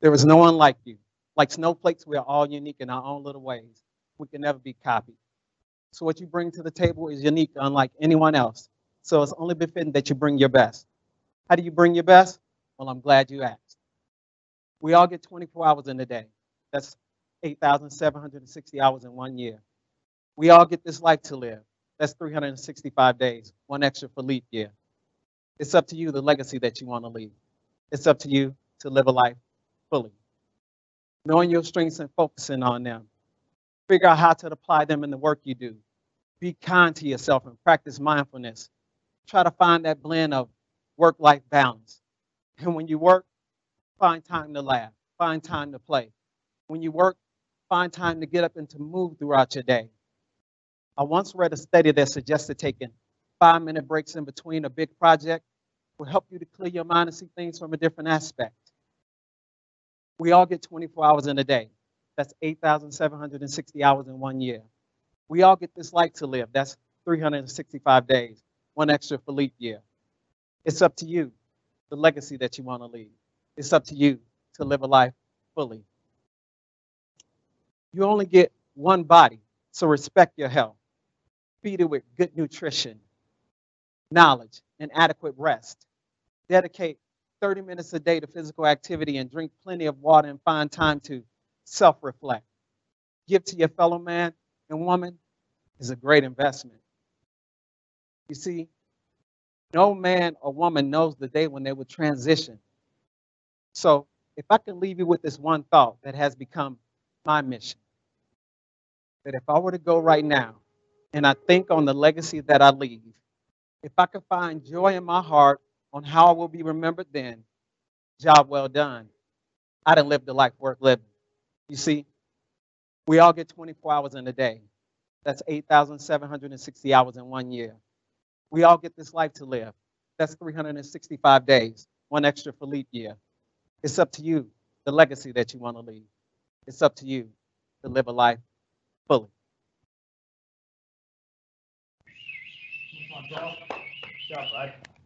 There is no one like you. Like snowflakes, we are all unique in our own little ways. We can never be copied. So what you bring to the table is unique, unlike anyone else. So it's only befitting that you bring your best. How do you bring your best? Well, I'm glad you asked. We all get 24 hours in a day. That's 8,760 hours in one year. We all get this life to live. That's 365 days, one extra for leap year. It's up to you the legacy that you want to leave. It's up to you to live a life fully. Knowing your strengths and focusing on them. Figure out how to apply them in the work you do. Be kind to yourself and practice mindfulness. Try to find that blend of work life balance. And when you work, find time to laugh, find time to play. When you work, find time to get up and to move throughout your day. I once read a study that suggested taking five minute breaks in between a big project will help you to clear your mind and see things from a different aspect. We all get 24 hours in a day. That's 8,760 hours in one year. We all get this life to live. That's 365 days, one extra for leap year. It's up to you, the legacy that you want to leave. It's up to you to live a life fully. You only get one body, so respect your health. Feed it with good nutrition, knowledge, and adequate rest. Dedicate 30 minutes a day to physical activity and drink plenty of water and find time to self reflect. Give to your fellow man and woman is a great investment. You see, no man or woman knows the day when they will transition. So, if I can leave you with this one thought that has become my mission, that if I were to go right now and I think on the legacy that I leave, if I could find joy in my heart on how I will be remembered then, job well done. I didn't live the life worth living. You see, we all get 24 hours in a day. That's 8,760 hours in one year. We all get this life to live. That's 365 days, one extra for leap year. It's up to you, the legacy that you want to leave. It's up to you to live a life fully. Good job, bud.